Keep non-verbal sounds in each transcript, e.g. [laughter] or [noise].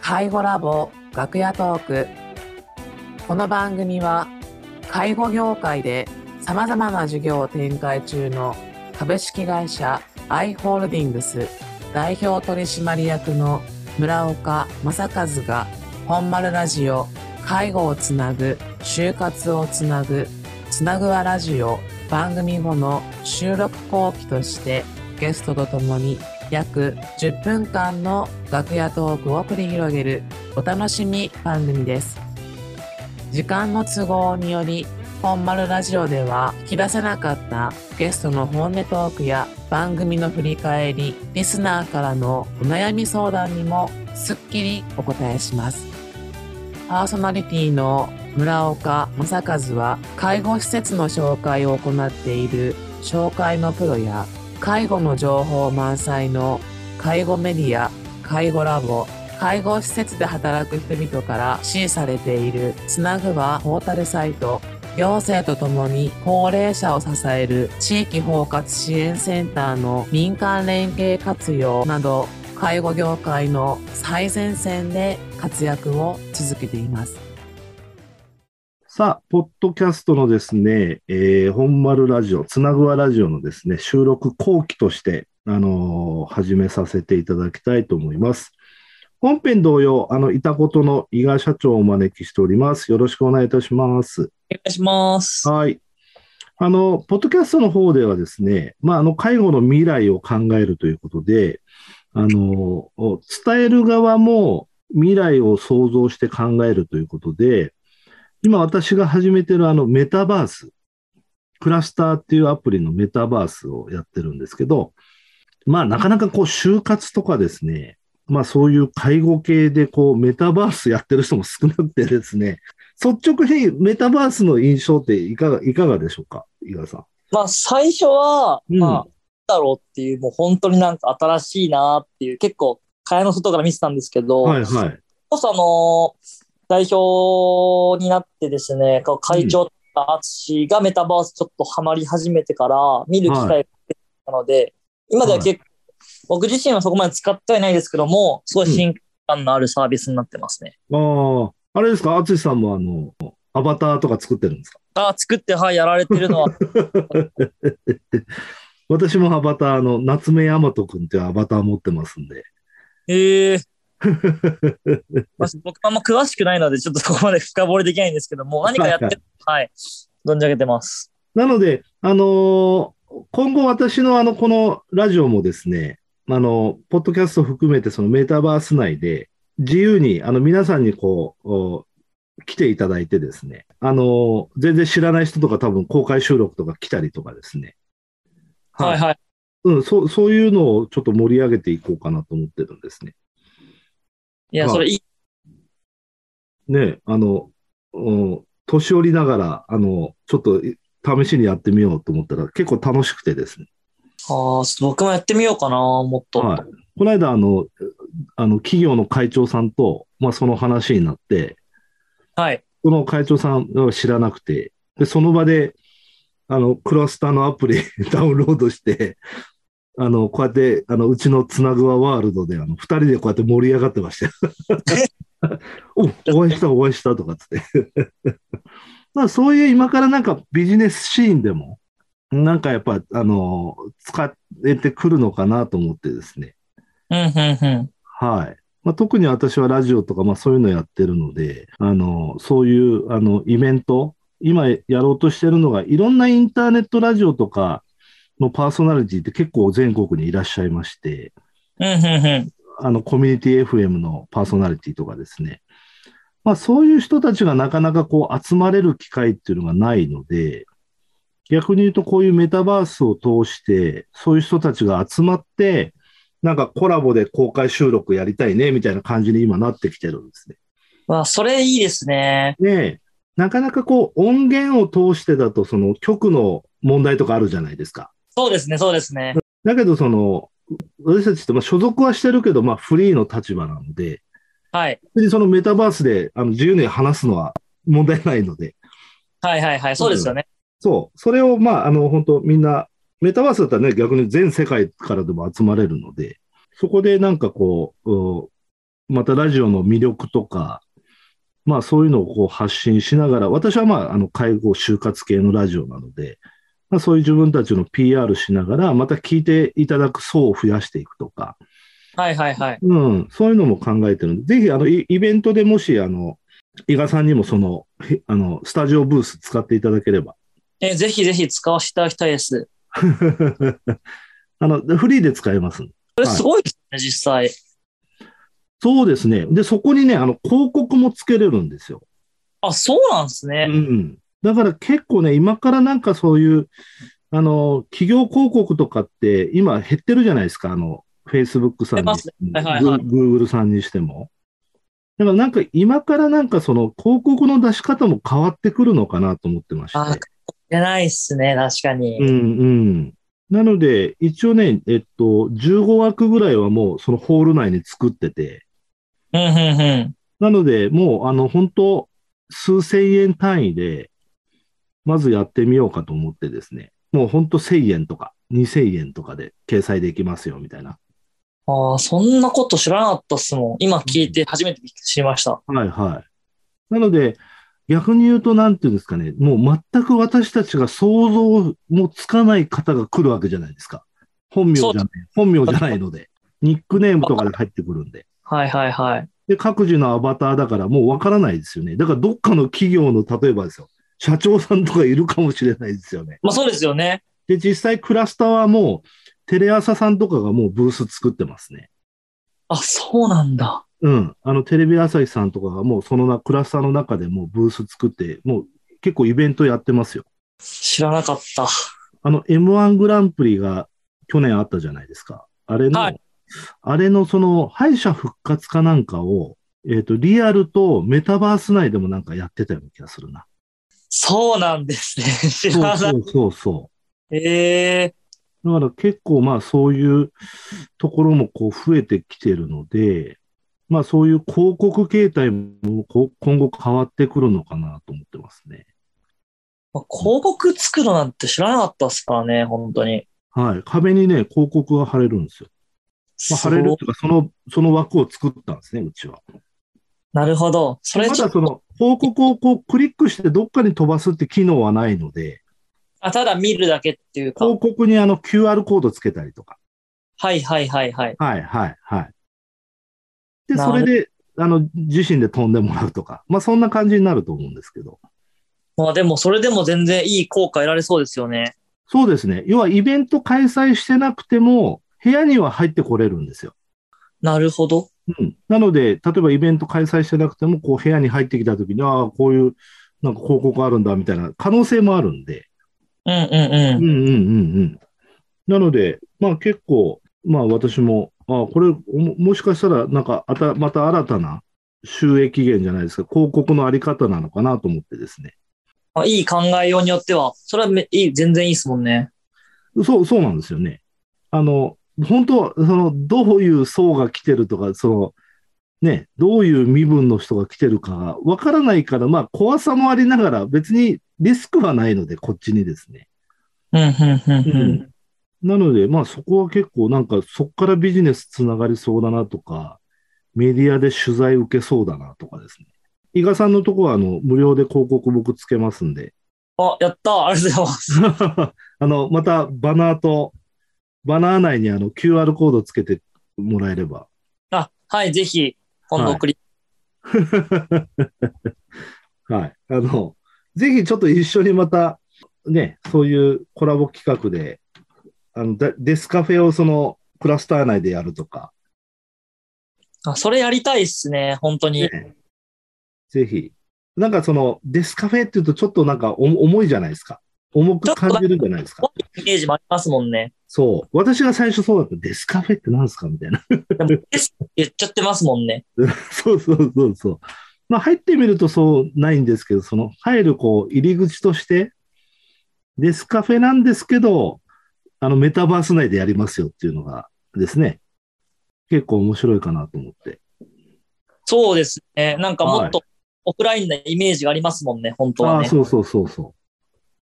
介護ラボ楽屋トーク。この番組は介護業界でさまざまな事業を展開中の株式会社アイ・ホールディングス代表取締役の村岡正和が本丸ラジオ介護をつなぐ就活をつなぐつなぐはラジオ番組後の収録後期としてゲストとともに約10分間の楽屋トークを繰り広げるお楽しみ番組です。時間の都合により本丸ラジオでは引き出せなかったゲストの本音トークや番組の振り返り、リスナーからのお悩み相談にもすっきりお答えします。パーソナリティの村岡正和は介護施設の紹介を行っている紹介のプロや介護の情報満載の介護メディア、介護ラボ、介護施設で働く人々から支持されているつなぐはポータルサイト、行政とともに高齢者を支える地域包括支援センターの民間連携活用など介護業界の最前線で活躍を続けています。さあ、ポッドキャストのですね、えー、本丸ラジオ、つなぐわラジオのですね、収録後期として、あのー始めさせていただきたいと思います。本編同様、あの、いたことの伊賀社長をお招きしております。よろしくお願いいたします。お願いします。はい。あの、ポッドキャストの方ではですね、まあ、あの、介護の未来を考えるということで、あの、伝える側も未来を想像して考えるということで、今私が始めてるあのメタバース、クラスターっていうアプリのメタバースをやってるんですけど、まあなかなかこう就活とかですね、まあそういう介護系でこうメタバースやってる人も少なくてですね、率直にメタバースの印象っていかが、いかがでしょうか伊賀さん？まあ、最初は、うんまあ、だろうっていう、もう本当になんか新しいなっていう、結構、蚊帳の外から見てたんですけど、はいはい。こそあの、代表になってですね、会長とか淳がメタバースちょっとハマり始めてから、見る機会がたので、今では結構、僕自身はそこまで使ってはいないですけども、すごい親近感のあるサービスになってますね。ああ、あれですか？淳さんもあの、アバターとか作ってるんですか？あ、作って、はい、やられてるのは、[laughs] 私もアバターの夏目大和くんっていうアバター持ってますんで。へえまあ、[laughs] 僕はあんま詳しくないので、ちょっとそこまで深掘りできないんですけども、何かやってる、[laughs] はい、存じ上げてます。なので、あのー今後私のあの、このラジオもですね、あの、ポッドキャスト含めてそのメタバース内で自由にあの皆さんにこう、お来ていただいてですね、あのー全然知らない人とか多分公開収録とか来たりとかですね。はいはい。うん、そう、そういうのをちょっと盛り上げていこうかなと思ってるんですね。いや、はいそれいい。ね、あの、うん年寄りながら、あの、ちょっと試しにやってみようと思ったら結構楽しくてですね。ああ、僕もやってみようかな、もっと。はい。この間、あの、あの、企業の会長さんと、まあ、その話になって、はい。その会長さんは知らなくて、で、その場で、あの、クラスターのアプリ [laughs] ダウンロードして、あの、こうやって、あの、うちのつなぐわワールドで、あの、二人でこうやって盛り上がってましたよ。[laughs] お、お会いした、お会いしたとかっつって。[laughs] まあ、そういう今からなんかビジネスシーンでも、なんかやっぱ、あの、使えてくるのかなと思ってですね。うん、うん、うん。はい。まあ、特に私はラジオとか、まあそういうのやってるので、あの、そういう、あの、イベント、今やろうとしてるのが、いろんなインターネットラジオとかのパーソナリティって結構全国にいらっしゃいまして。あの、コミュニティ FM のパーソナリティとかですね。まあそういう人たちがなかなかこう集まれる機会っていうのがないので、逆に言うとこういうメタバースを通して、そういう人たちが集まって、なんかコラボで公開収録やりたいね、みたいな感じに今なってきてるんですね。まあ、それいいですね。で、なかなかこう音源を通してだとその曲の問題とかあるじゃないですか。そうですね、そうですね。だけどその、私たちってまあ所属はしてるけど、まあフリーの立場なので、はい。別にそのメタバースであの自由に話すのは問題ないので、はい、はい、はい。そうですよね。そう、それをまああの本当みんな、メタバースだったらね、逆に全世界からでも集まれるので、そこでなんかこう、うまたラジオの魅力とか、まあそういうのをこう発信しながら、私はまああの介護就活系のラジオなので、まあそういう自分たちの PR しながら、また聞いていただく層を増やしていくとか、はいはいはい。うん、そういうのも考えてるので、ぜひあのイイベントでもし、あの、伊賀さんにもその、へあの、スタジオブース使っていただければ。えーぜひぜひ使わせていただきたいです。[laughs] あの、フリーで使えます。これすごいですね、実際。そうですね。で、そこにね、あの、広告もつけれるんですよ。あ、そうなんですね。うん。だから結構ね、今からなんかそういう、あの、企業広告とかって今減ってるじゃないですか。あの、Facebook さんにしてはいはいはい Google さんにしても。だからなんか今からなんかその広告の出し方も変わってくるのかなと思ってまして。あ、いやないっすね、確かに。うんうん。なので、一応ね、えっと、15枠ぐらいはもうそのホール内に作ってて、うん、うん、うん。なので、もう、あの、本当数千円単位で、まずやってみようかと思ってですね。もう本当1000円とか、2000円とかで掲載できますよ、みたいな。ああ、そんなこと知らなかったっすもん。今聞いて初めて知りました。はいはい。なので、逆に言うと、なんていうんですかね、もう全く私たちが想像もつかない方が来るわけじゃないですか。本名じゃない、本名じゃないので。ニックネームとかで入ってくるんで。はいはいはい。で、各自のアバターだからもうわからないですよね。だからどっかの企業の、例えばですよ、社長さんとかいるかもしれないですよね。まあそうですよね。で、実際クラスターはもう、テレ朝さんとかがもうブース作ってますね。あ、そうなんだ。うん。あの、テレビ朝日さんとかがもうそのな、クラスターの中でもうブース作って、もう結構イベントやってますよ。知らなかった。あの、M1 グランプリが去年あったじゃないですか。あれの、はいあれのその敗者復活かなんかを、えっ、と、リアルとメタバース内でもなんかやってたような気がするな。そうなんですね。[laughs] 知そうらない。そうそうそう。ええだから結構まあそういうところもこう増えてきてるので、まあそういう広告形態も今後変わってくるのかなと思ってますね。まあ広告作るなんて知らなかったっすからね、本当に。はい。壁にね、広告が貼れるんですよ。まあ、貼れるっていうか、その、その枠を作ったんですね、うちは。なるほど。それまだその、広告をこうクリックしてどっかに飛ばすって機能はないので、あ、ただ見るだけっていうか。広告にあの QR コードつけたりとか。はいはいはいはい。はい、はい、はい。で、それで、あの、自身で飛んでもらうとか。まあ、そんな感じになると思うんですけど。まあでもそれでも全然いい効果得られそうですよね。そうですね。要はイベント開催してなくても、部屋には入ってこれるんですよ。なるほど。うん。なので、例えばイベント開催してなくても、こう部屋に入ってきたときに、ああ、こういう、なんか広告あるんだ、みたいな可能性もあるんで。うんうんうん。うんうんうんうん。なので、まあ結構、まあ私も、あこれも、もしかしたら、なんかあた、また新たな収益源じゃないですか、広告のあり方なのかなと思ってですね。あいい考えようによっては、それはめいい、全然いいですもんね。そう、そうなんですよね。あの、本当は、その、どういう層が来てるとか、その、ね、どういう身分の人が来てるかがわからないから、まあ怖さもありながら、別にリスクはないので、こっちにですね。うん、うん、うん、ううんん。なので、まあそこは結構なんかそこからビジネスつながりそうだなとか、メディアで取材受けそうだなとかですね。伊賀さんのとこはあの無料で広告僕つけますんで、あ、やったありがとうございます。[laughs] あの、またバナーと、バナー内にあの QR コードつけてもらえれば。あ、はい、ぜひ、今度送り、[laughs] はい。あの、ぜひちょっと一緒にまた、ね、そういうコラボ企画で、あの、デデスカフェをそのクラスター内でやるとか、あ、それやりたいっすね、本当に。ねぜひ。なんかその、デスカフェって言うとちょっとなんかお重いじゃないですか。重く感じるじゃないですか。イメージもありますもんね。そう。私が最初そうだった。デスカフェって何ですかみたいな。でも、ですって言っちゃってますもんね。[laughs] そうそうそうそう。まあ入ってみるとそうないんですけど、その入るこう入り口として、デスカフェなんですけど、あのメタバース内でやりますよっていうのがですね、結構面白いかなと思って。そうですね。なんかもっとオフラインなイメージがありますもんね、本当ああ、はね。そうそうそうそ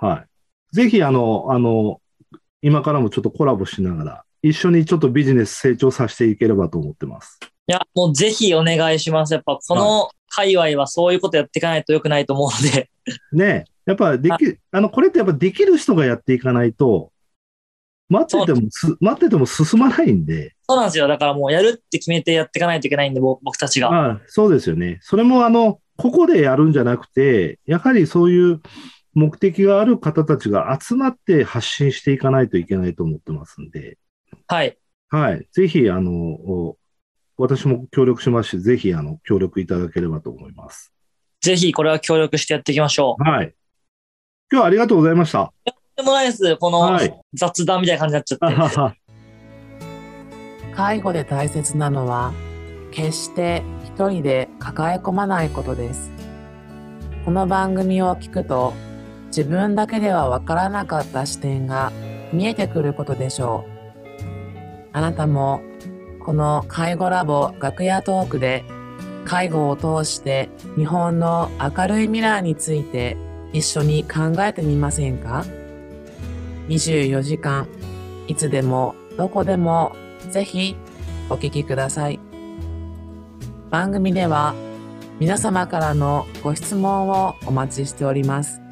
う。はい。ぜひ、あの、あの、今からもちょっとコラボしながら、一緒にちょっとビジネス成長させていければと思ってます。いや、もうぜひお願いします。やっぱこの界隈はそういうことやっていかないと良くないと思うので。ねやっぱでき、あの、これってやっぱできる人がやっていかないと、待っててもす、待ってても進まないんで。そうなんですよ。だからもうやるって決めてやっていかないといけないんで、ぼ僕たちが。ああそうですよね。それもあの、ここでやるんじゃなくて、やはりそういう目的がある方たちが集まって発信していかないといけないと思ってますんで。はい。はい。ぜひ、あの、お私も協力しますし、ぜひ、あの、協力いただければと思います。ぜひこれは協力してやっていきましょう。はい。今日はありがとうございました。でもないです。このはい雑談みたいな感じになっちゃって。あはは介護で大切なのは、決して一人で抱え込まないことです。この番組を聞くと、自分だけではわからなかった視点が見えてくることでしょう。あなたも、この介護ラボ楽屋トークで、介護を通して日本の明るい未来について一緒に考えてみませんか ?24 時間、いつでもどこでもぜひお聞きください。番組では皆様からのご質問をお待ちしております。